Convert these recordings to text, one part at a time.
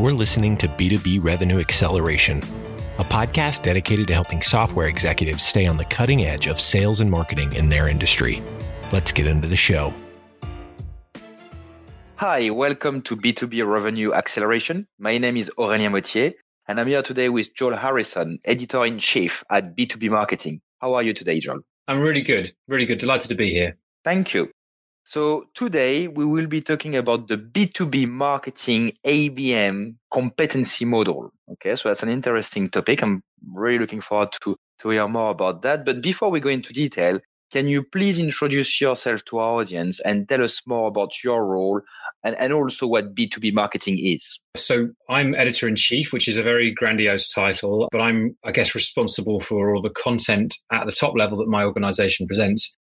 You're listening to B2B Revenue Acceleration, a podcast dedicated to helping software executives stay on the cutting edge of sales and marketing in their industry. Let's get into the show. Hi, welcome to B2B Revenue Acceleration. My name is Aurélien Mottier, and I'm here today with Joel Harrison, editor in chief at B2B Marketing. How are you today, Joel? I'm really good. Really good. Delighted to be here. Thank you. So today we will be talking about the B2B marketing ABM competency model. Okay, so that's an interesting topic. I'm really looking forward to, to hear more about that. But before we go into detail, can you please introduce yourself to our audience and tell us more about your role and, and also what B2B marketing is? So I'm editor in chief, which is a very grandiose title, but I'm, I guess, responsible for all the content at the top level that my organization presents.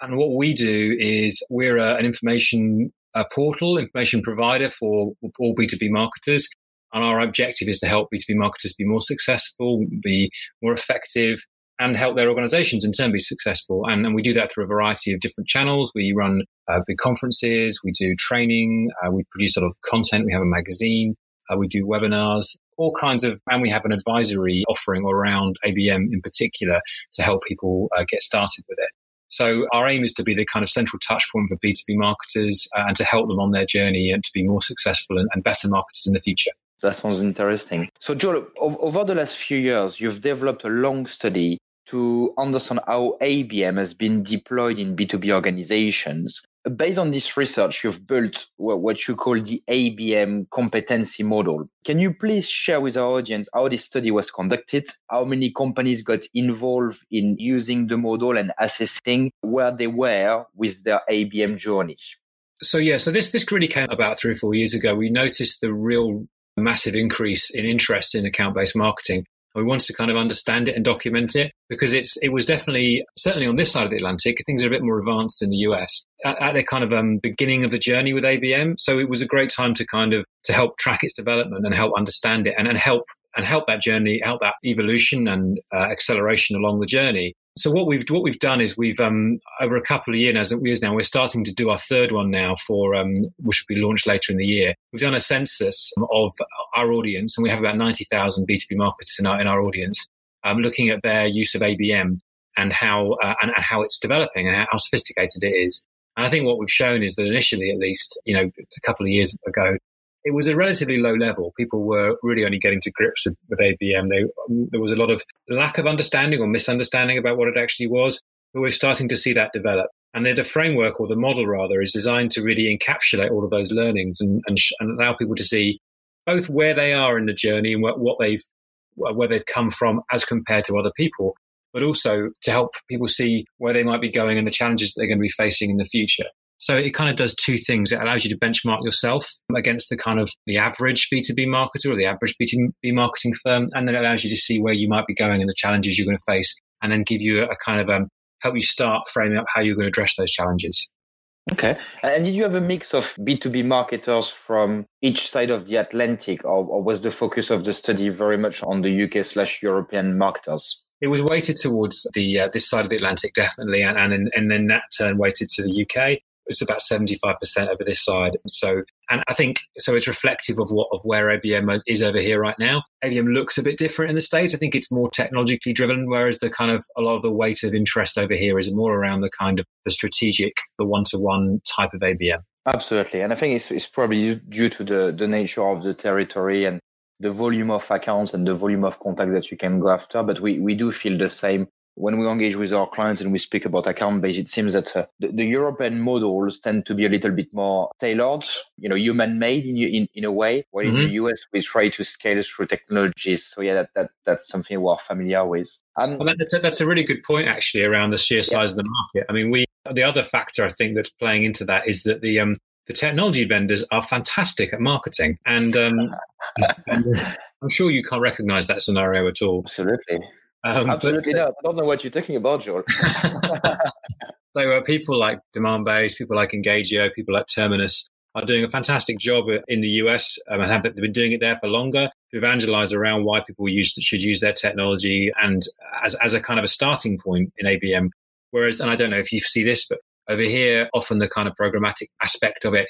And what we do is we're a, an information a portal, information provider for all B2B marketers. And our objective is to help B2B marketers be more successful, be more effective, and help their organizations in turn be successful. And, and we do that through a variety of different channels. We run uh, big conferences, we do training, uh, we produce a lot of content, we have a magazine, uh, we do webinars, all kinds of, and we have an advisory offering around ABM in particular to help people uh, get started with it. So our aim is to be the kind of central touch point for B2B marketers uh, and to help them on their journey and to be more successful and, and better marketers in the future. That sounds interesting. So, Joel, over the last few years, you've developed a long study to understand how ABM has been deployed in B2B organizations. Based on this research, you've built what you call the ABM competency model. Can you please share with our audience how this study was conducted, how many companies got involved in using the model and assessing where they were with their ABM journey? So yeah, so this this really came about three or four years ago. We noticed the real massive increase in interest in account based marketing we wanted to kind of understand it and document it because it's it was definitely certainly on this side of the Atlantic things are a bit more advanced in the US at, at the kind of um, beginning of the journey with ABM. So it was a great time to kind of to help track its development and help understand it and, and help and help that journey, help that evolution and uh, acceleration along the journey. So what we've what we've done is we've um, over a couple of years, years now we're starting to do our third one now for um, which will be launched later in the year. We've done a census of our audience, and we have about ninety thousand B two B marketers in our in our audience, um, looking at their use of ABM and how uh, and, and, how it's developing and how sophisticated it is. And I think what we've shown is that initially, at least, you know, a couple of years ago, it was a relatively low level. People were really only getting to grips with, with ABM. They, um, there was a lot of lack of understanding or misunderstanding about what it actually was. But we're starting to see that develop. And the, the framework or the model rather is designed to really encapsulate all of those learnings and, and, sh- and allow people to see both where they are in the journey and what, what they've where they've come from as compared to other people, but also to help people see where they might be going and the challenges that they're going to be facing in the future. So it kind of does two things. It allows you to benchmark yourself against the kind of the average B2B marketer or the average B2B marketing firm. And then it allows you to see where you might be going and the challenges you're going to face and then give you a, kind of um, help you start framing up how you're going to address those challenges. Okay. And did you have a mix of B2B marketers from each side of the Atlantic, or, or was the focus of the study very much on the UK slash European marketers? It was weighted towards the uh, this side of the Atlantic, definitely, and and, and then that turn weighted to the UK it's about 75% over this side. So, and I think, so it's reflective of what, of where ABM is over here right now. ABM looks a bit different in the States. I think it's more technologically driven, whereas the kind of, a lot of the weight of interest over here is more around the kind of the strategic, the one to one type of ABM. Absolutely. And I think it's, it's probably due to the, the nature of the territory and the volume of accounts and the volume of contacts that you can go after. But we, we do feel the same when we engage with our clients and we speak about account base, it seems that uh, the, the, European models tend to be a little bit more tailored, you know, human made in, in, in a way, while mm-hmm. in the mm-hmm. US we try to scale through technologies. So yeah, that, that that's something we're familiar with. Um, well, that's, a, that's a really good point actually around the sheer size yeah. of the market. I mean, we the other factor I think that's playing into that is that the um, the technology vendors are fantastic at marketing, and, um, and I'm sure you can't recognize that scenario at all. Absolutely. Um, Absolutely not. I don't know what you're talking about, George. so uh, people like Demandbase, people like Engagio, people like Terminus are doing a fantastic job in the US um, and have been doing it there for longer to evangelize around why people use, should use their technology and as, as a kind of a starting point in ABM. Whereas, and I don't know if you see this, but over here, often the kind of programmatic aspect of it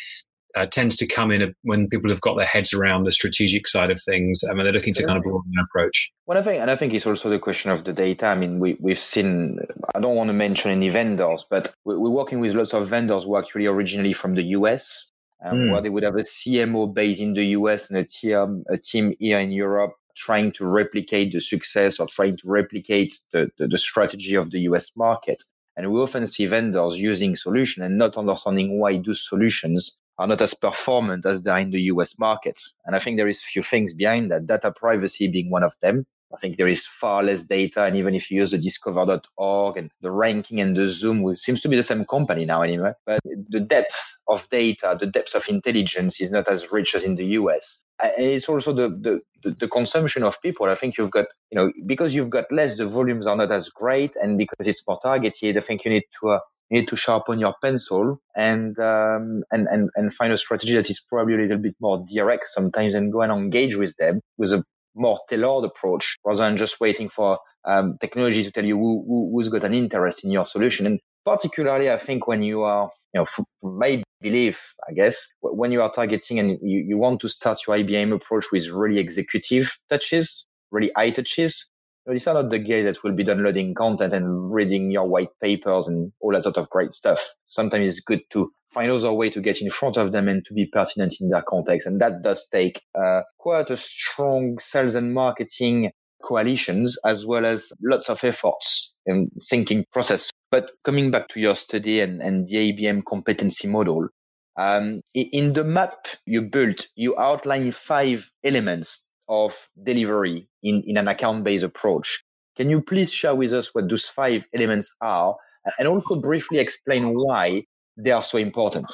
uh, tends to come in a, when people have got their heads around the strategic side of things and when they're looking to kind of broaden their approach. Well, I think, and I think it's also the question of the data. I mean, we, we've seen, I don't want to mention any vendors, but we're working with lots of vendors who are actually originally from the US, um, mm. where they would have a CMO based in the US and a team, a team here in Europe trying to replicate the success or trying to replicate the, the, the strategy of the US market. And we often see vendors using solutions and not understanding why those solutions are not as performant as they are in the US market. And I think there is a few things behind that, data privacy being one of them. I think there is far less data. And even if you use the discover.org and the RainKing and the zoom, it seems to be the same company now anyway, but the depth of data, the depth of intelligence is not as rich as in the US. And it's also the, the, the, the consumption of people. I think you've got, you know, because you've got less, the volumes are not as great. And because it's more targeted, I think you need to, uh, you need to sharpen your pencil and, um, and, and, and find a strategy that is probably a little bit more direct sometimes and go and engage with them with a more tailored approach rather than just waiting for um, technology to tell you who, who, who's got an interest in your solution. And particularly, I think when you are, you know, from my belief, I guess, when you are targeting and you, you want to start your ABM approach with really executive touches, really high touches, these are not the guys that will be downloading content and reading your white papers and all that sort of great stuff. Sometimes it's good to find other way to get in front of them and to be pertinent in their context. And that does take uh, quite a strong sales and marketing coalitions as well as lots of efforts and thinking process. But coming back to your study and, and the ABM competency model, um, in the map you built, you outline five elements of delivery in, in an account-based approach. Can you please share with us what those five elements are and also briefly explain why they are so important.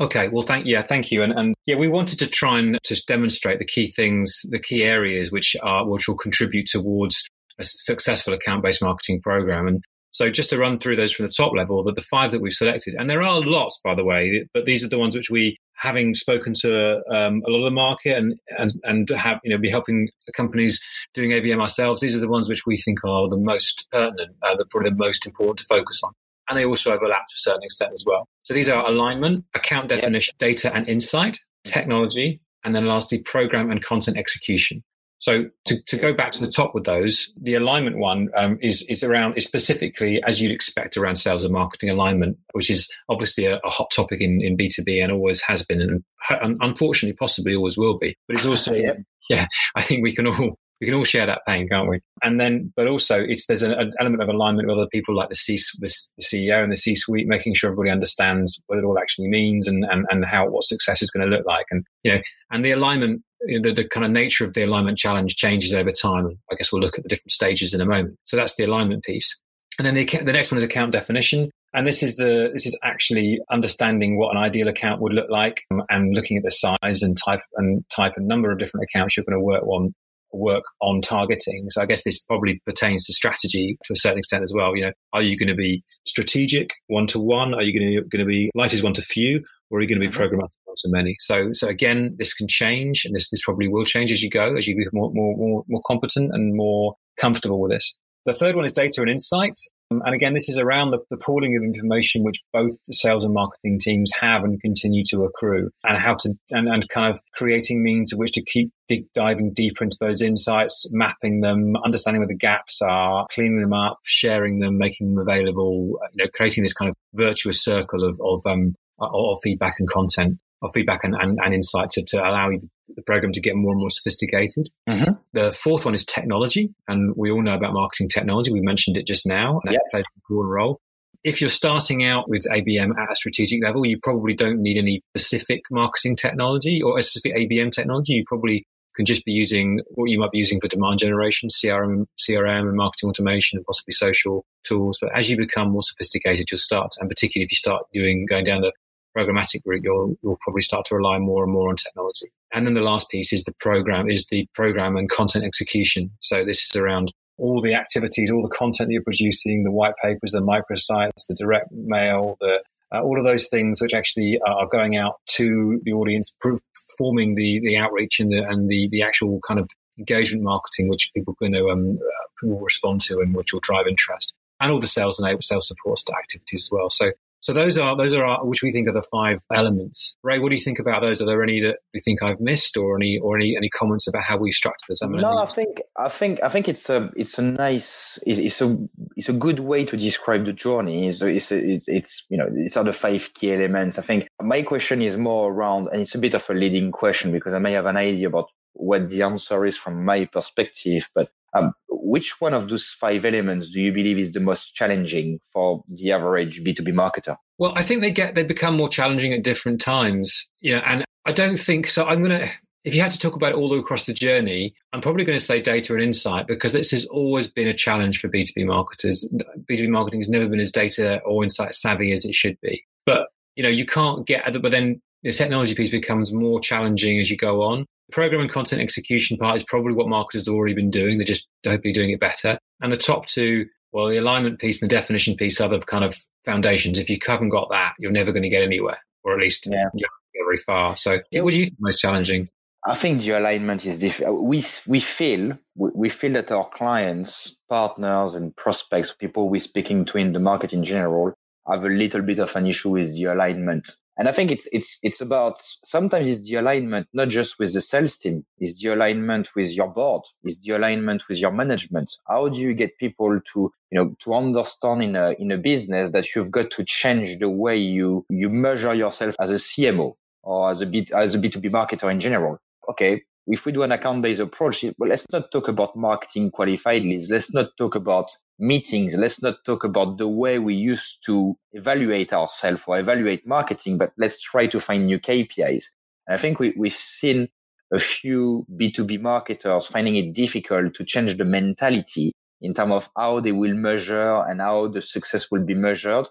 Okay, well, thank yeah, thank you, and and yeah, we wanted to try and just demonstrate the key things, the key areas which are which will contribute towards a successful account-based marketing program. And so, just to run through those from the top level, that the five that we've selected, and there are lots, by the way, but these are the ones which we, having spoken to um, a lot of the market and and and have you know be helping companies doing ABM ourselves, these are the ones which we think are the most pertinent, uh, the, probably the most important to focus on and they also overlap to a certain extent as well. So these are alignment, account definition, yep. data and insight, technology, and then lastly, program and content execution. So to, to go back to the top with those, the alignment one um, is is around is specifically as you'd expect around sales and marketing alignment, which is obviously a, a hot topic in, in B two B and always has been, and unfortunately possibly always will be. But it's also yeah, yeah I think we can all we can all share that pain, can't we? And then, but also, it's there's an, an element of alignment with other people like the, C, the, the CEO and the C-suite, making sure everybody understands what it all actually means and and, and how what success is going to look like. And you know, and the alignment, the, the kind of nature of the alignment challenge changes over time. I guess we'll look at the different stages in a moment. So that's the alignment piece. And then the, the next one is account definition. And this is the this is actually understanding what an ideal account would look like um, and looking at the size and type and type and number of different accounts you're going to work on work on targeting. So I guess this probably pertains to strategy to a certain extent as well. You know, are you going to be strategic one to one? Are you going to, going to be light is one to few? Or are you going to be mm-hmm. programmatic one to many? So, so again, this can change and this, this probably will change as you go, as you become more, more, more, more competent and more comfortable with this. The third one is data and insight. Um, and again, this is around the, the pooling of information which both the sales and marketing teams have and continue to accrue, and how to and, and kind of creating means of which to keep deep, diving deeper into those insights, mapping them, understanding where the gaps are, cleaning them up, sharing them, making them available. You know, creating this kind of virtuous circle of of, um, of feedback and content of feedback and, and, and insight to, to allow you the program to get more and more sophisticated. Mm-hmm. The fourth one is technology. And we all know about marketing technology. We mentioned it just now. That yep. plays a important role. If you're starting out with ABM at a strategic level, you probably don't need any specific marketing technology or a specific ABM technology. You probably can just be using what you might be using for demand generation, CRM, CRM and marketing automation and possibly social tools. But as you become more sophisticated, you'll start, and particularly if you start doing, going down the programmatic route, you'll, you'll probably start to rely more and more on technology. And then the last piece is the program, is the program and content execution. So this is around all the activities, all the content that you're producing, the white papers, the microsites, the direct mail, the uh, all of those things which actually are going out to the audience, performing the the outreach and the and the the actual kind of engagement marketing which people you know um, uh, will respond to and which will drive interest, and all the sales and sales support activities as well. So So those are those are our, which we think are the five elements. Ray, what do you think about those? Are there any that you think I've missed, or any or any any comments about how we structure this? I mean, no, I think I think I think it's a it's a nice it's, it's a it's a good way to describe the journey. It's it's it's, it's you know these are the five key elements. I think my question is more around, and it's a bit of a leading question because I may have an idea about what the answer is from my perspective, but um, which one of those five elements do you believe is the most challenging for the average B2B marketer? Well, I think they get they become more challenging at different times. You know, and I don't think so. I'm gonna if you had to talk about it all across the journey, I'm probably going to say data and insight because this has always been a challenge for B2B marketers. B2B marketing has never been as data or insight savvy as it should be. But, you know, you can't get, but then the technology piece becomes more challenging as you go on. The program and content execution part is probably what marketers have already been doing. They're just hopefully doing it better. And the top two, well, the alignment piece and the definition piece are the kind of foundations. If you haven't got that, you're never going to get anywhere, or at least yeah. you get very far. So, yeah. what do you think most challenging? I think the alignment is different. We we feel we feel that our clients, partners, and prospects, people we're speaking to in the market in general, have a little bit of an issue with the alignment. And I think it's it's it's about sometimes it's the alignment not just with the sales team, it's the alignment with your board, it's the alignment with your management. How do you get people to you know to understand in a in a business that you've got to change the way you you measure yourself as a CMO or as a B, as a B2B marketer in general? Okay, if we do an account based approach, well, let's not talk about marketing qualified leads. Let's not talk about meetings. Let's not talk about the way we used to evaluate ourselves or evaluate marketing, but let's try to find new KPIs. And I think we, we've seen a few B2B marketers finding it difficult to change the mentality in terms of how they will measure and how the success will be measured.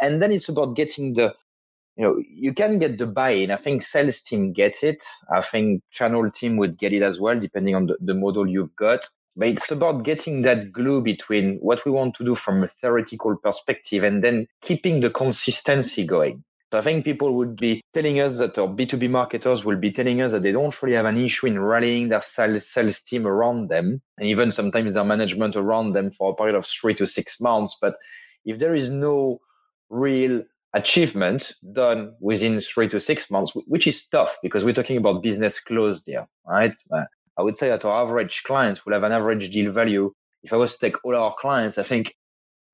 And then it's about getting the, you know, you can get the buy-in. I think sales team get it. I think channel team would get it as well, depending on the, the model you've got. But it's about getting that glue between what we want to do from a theoretical perspective and then keeping the consistency going. So I think people would be telling us that, or B2B marketers will be telling us that they don't really have an issue in rallying their sales, sales team around them, and even sometimes their management around them for a period of three to six months. But if there is no real achievement done within three to six months, which is tough because we're talking about business closed here, right? Uh, I would say that our average clients will have an average deal value. If I was to take all our clients, I think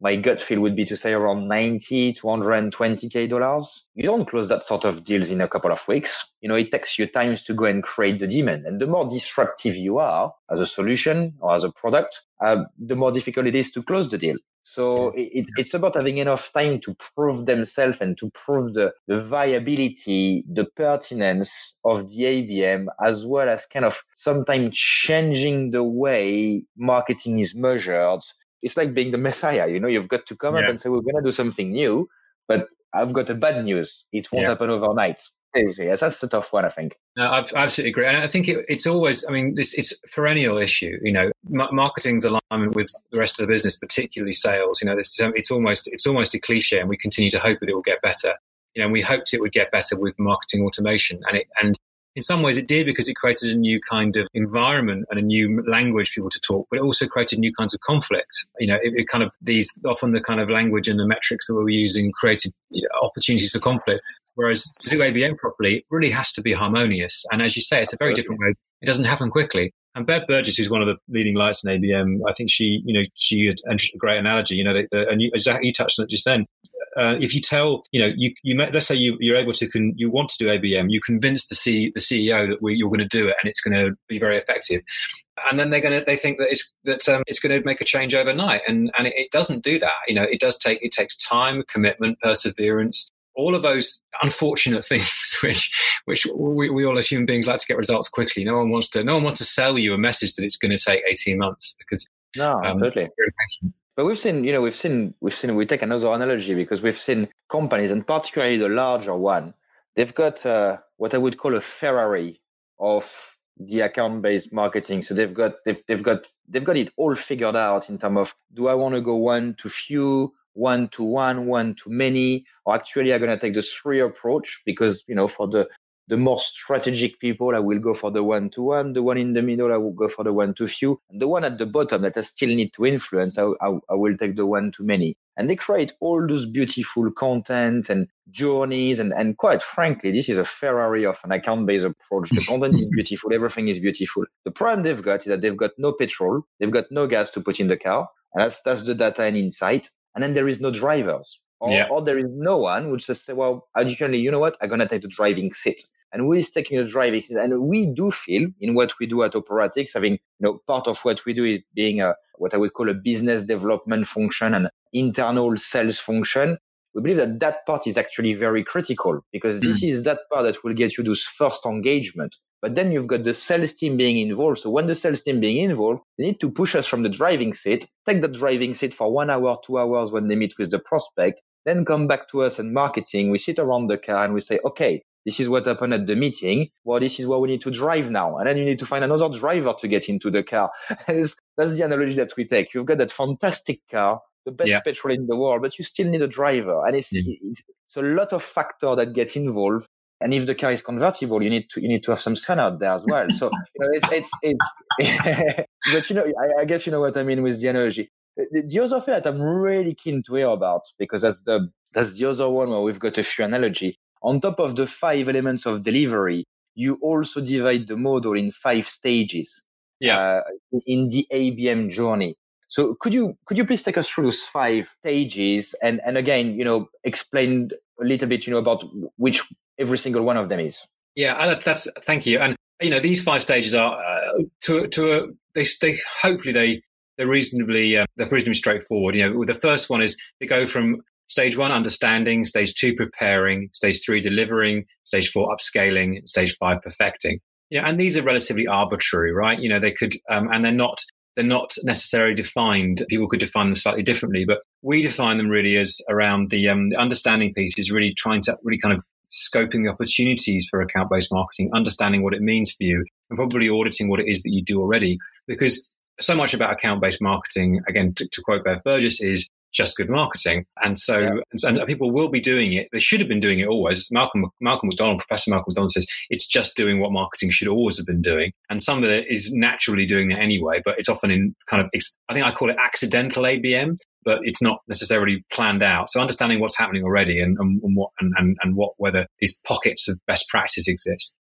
my gut feel would be to say around 90 to 120k dollars. You don't close that sort of deals in a couple of weeks. You know, it takes you times to go and create the demand. And the more disruptive you are as a solution or as a product, uh, the more difficult it is to close the deal. So it, it's about having enough time to prove themselves and to prove the, the viability, the pertinence of the ABM, as well as kind of sometimes changing the way marketing is measured. It's like being the messiah, you know, you've got to come yeah. up and say, we're going to do something new, but I've got a bad news. It won't yeah. happen overnight. Yes, that's the tough one, I think. No, I absolutely agree, and I think it, it's always. I mean, this it's a perennial issue. You know, marketing's alignment with the rest of the business, particularly sales. You know, this um, it's almost it's almost a cliche, and we continue to hope that it will get better. You know, we hoped it would get better with marketing automation, and it and in some ways it did because it created a new kind of environment and a new language for people to talk, but it also created new kinds of conflict. You know, it, it kind of these often the kind of language and the metrics that we were using created you know, opportunities for conflict. Whereas to do ABM properly, it really has to be harmonious. And as you say, it's a very different way. It doesn't happen quickly. And Bev Burgess, is one of the leading lights in ABM, I think she, you know, she had a great analogy. You know, the, the, and you, exactly you touched on it just then. Uh, if you tell, you know, you, you let's say you, you're able to, con, you want to do ABM, you convince the C, the CEO that we, you're going to do it and it's going to be very effective. And then they're going to, they think that it's, that um, it's going to make a change overnight. And, and it, it doesn't do that. You know, it does take, it takes time, commitment, perseverance, all of those unfortunate things which which we, we, all as human beings like to get results quickly. No one wants to no one wants to sell you a message that it's going to take 18 months because no um, totally. but we've seen you know we've seen we've seen we take another analogy because we've seen companies and particularly the larger one they've got uh, what i would call a ferrari of the account based marketing. So they've got they've, they've got they've got it all figured out in terms of do i want to go one to few one to one, one to many, or actually I'm going to take the three approach because, you know, for the, the more strategic people, I will go for the one to one. The one in the middle, I will go for the one to few. And the one at the bottom that I still need to influence, I, I, I will take the one to many. And they create all those beautiful content and journeys. And, and quite frankly, this is a Ferrari of an account based approach. The content is beautiful. Everything is beautiful. The problem they've got is that they've got no petrol. They've got no gas to put in the car. And that's, that's the data and insight. And then there is no drivers. Or, yeah. or there is no one which just say, well, additionally, you know what? I'm going to take the driving seat. And who is taking the driving seat? And we do feel in what we do at Operatix, having, you know, part of what we do is being a, what I would call a business development function and internal sales function. We believe that that part is actually very critical because this mm. is that part that will get you those first engagement. But then you've got the sales team being involved. So when the sales team being involved, they need to push us from the driving seat, take the driving seat for one hour, two hours when they meet with the prospect, then come back to us and marketing. We sit around the car and we say, okay, this is what happened at the meeting. Well, this is where we need to drive now. And then you need to find another driver to get into the car. that's the analogy that we take. You've got that fantastic car, the best yeah. petrol in the world, but you still need a driver. And it's, yeah. it's, it's a lot of factor that gets involved. And if the car is convertible, you need to you need to have some sun out there as well. So you know it's it's, it's but you know I, I, guess you know what I mean with the analogy. The, the other thing that I'm really keen to hear about because that's the that's the other one where we've got a few analogy on top of the five elements of delivery, you also divide the model in five stages. Yeah. Uh, in the ABM journey. So could you could you please take us through those five stages and and again you know explain a little bit you know about which every single one of them is. Yeah, that's thank you. And you know these five stages are uh, to to a, they they hopefully they they're reasonably uh, they're reasonably straightforward. You know, the first one is they go from Stage one, understanding. Stage two, preparing. Stage three, delivering. Stage four, upscaling. Stage five, perfecting. You know, and these are relatively arbitrary, right? You know, they could, um, and they're not they're not necessarily defined. People could define them slightly differently, but we define them really as around the, um, the understanding piece is really trying to really kind of scoping the opportunities for account based marketing, understanding what it means for you, and probably auditing what it is that you do already. Because so much about account based marketing, again, to, to quote Bev Burgess, is just good marketing. And so, yeah. and, and, people will be doing it. They should have been doing it always. Malcolm, Malcolm McDonald, Professor Malcolm McDonald says it's just doing what marketing should always have been doing. And some of it is naturally doing it anyway, but it's often in kind of, I think I call it accidental ABM, but it's not necessarily planned out. So understanding what's happening already and, and, and what, and, and, and what, whether these pockets of best practice exist.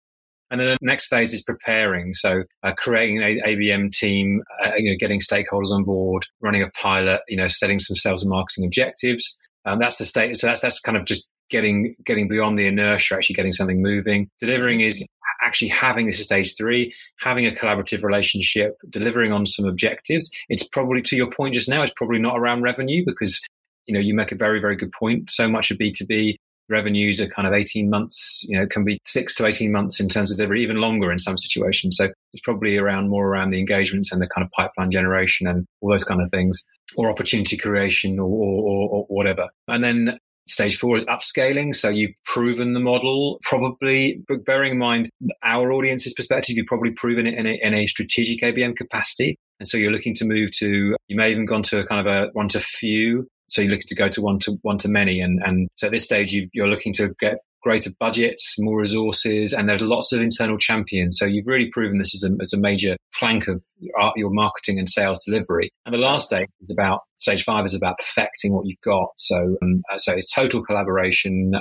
And then the next phase is preparing. So uh, creating an ABM team, uh, you know, getting stakeholders on board, running a pilot, you know, setting some sales and marketing objectives. And that's the state. So that's, that's kind of just getting, getting beyond the inertia, actually getting something moving. Delivering is actually having this is stage three, having a collaborative relationship, delivering on some objectives. It's probably to your point just now, it's probably not around revenue because you know, you make a very, very good point. So much of B2B revenues are kind of 18 months, you know, can be six to 18 months in terms of delivery, even longer in some situations. So it's probably around more around the engagements and the kind of pipeline generation and all those kind of things, or opportunity creation or, or, or whatever. And then Stage four is upscaling. So you've proven the model, probably, but bearing in mind our audience's perspective, you've probably proven it in a, in a strategic ABM capacity. And so you're looking to move to, you may even gone to a kind of a one to few so you're looking to go to one to one to many, and and so at this stage you are looking to get greater budgets, more resources, and there's lots of internal champions. So you've really proven this as a, as a major plank of your marketing and sales delivery. And the last stage is about stage five is about perfecting what you've got. So um, uh, so it's total collaboration,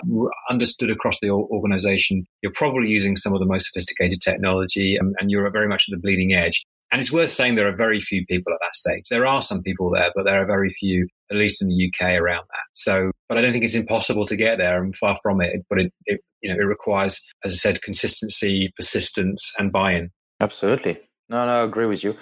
understood across the organization. You're probably using some of the most sophisticated technology, and, and you're very much at the bleeding edge. And it's worth saying there are very few people at that stage. There are some people there, but there are very few, at least in the UK, around that. So, but I don't think it's impossible to get there. I'm far from it. But it, it you know, it requires, as I said, consistency, persistence, and buy-in. Absolutely. No, no, I agree with you.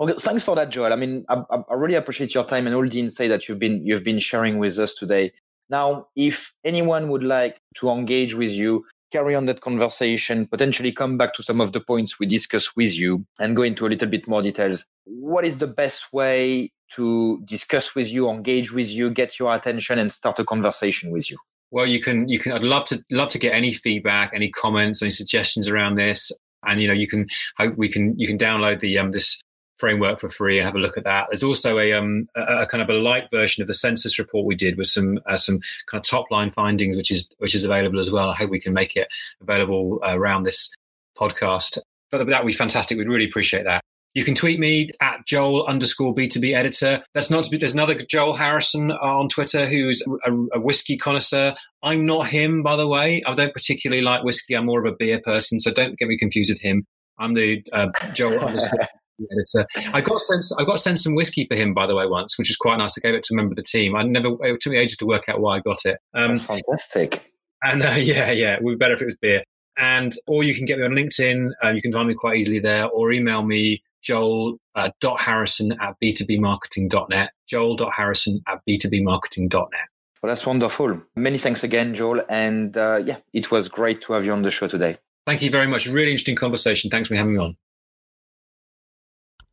Okay, thanks for that, Joel. I mean, I, I really appreciate your time and all the insight that you've been you've been sharing with us today. Now, if anyone would like to engage with you, carry on that conversation, potentially come back to some of the points we discussed with you and go into a little bit more details. What is the best way to discuss with you, engage with you, get your attention and start a conversation with you? Well, you can, you can, I'd love to, love to get any feedback, any comments, any suggestions around this. And, you know, you can, hope we can, you can download the, um, this framework for free and have a look at that. There's also a, um, a, a, kind of a light version of the census report we did with some uh, some kind of top line findings, which is which is available as well. I hope we can make it available uh, around this podcast. But that would be fantastic. We'd really appreciate that. You can tweet me at Joel underscore B2B editor. That's not to be, there's another Joel Harrison on Twitter who's a, a, whiskey connoisseur. I'm not him, by the way. I don't particularly like whiskey. I'm more of a beer person. So don't get me confused with him. I'm the uh, Joel underscore editor. I got sent, I got sent some whiskey for him, by the way, once, which is quite nice. I gave it to a member of the team. I never, it took me ages to work out why I got it. Um, That's fantastic. And uh, yeah, yeah, it would be better if it was beer. And, or you can get me on LinkedIn. Uh, you can find me quite easily there or email me joel.harrison uh, at b2bmarketing.net. Joel.harrison at b2bmarketing.net. Well, that's wonderful. Many thanks again, Joel. And uh, yeah, it was great to have you on the show today. Thank you very much. Really interesting conversation. Thanks for having me on.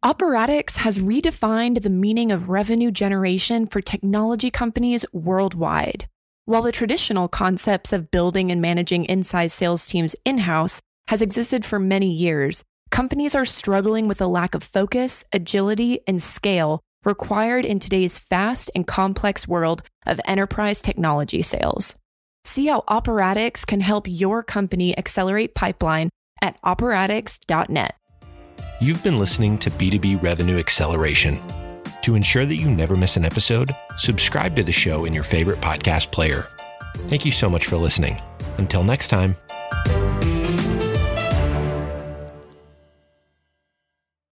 Operatix has redefined the meaning of revenue generation for technology companies worldwide. While the traditional concepts of building and managing inside sales teams in house has existed for many years, companies are struggling with a lack of focus, agility, and scale required in today's fast and complex world of enterprise technology sales. See how Operatix can help your company accelerate pipeline at operatix.net. You've been listening to B2B Revenue Acceleration. To ensure that you never miss an episode, subscribe to the show in your favorite podcast player. Thank you so much for listening. Until next time.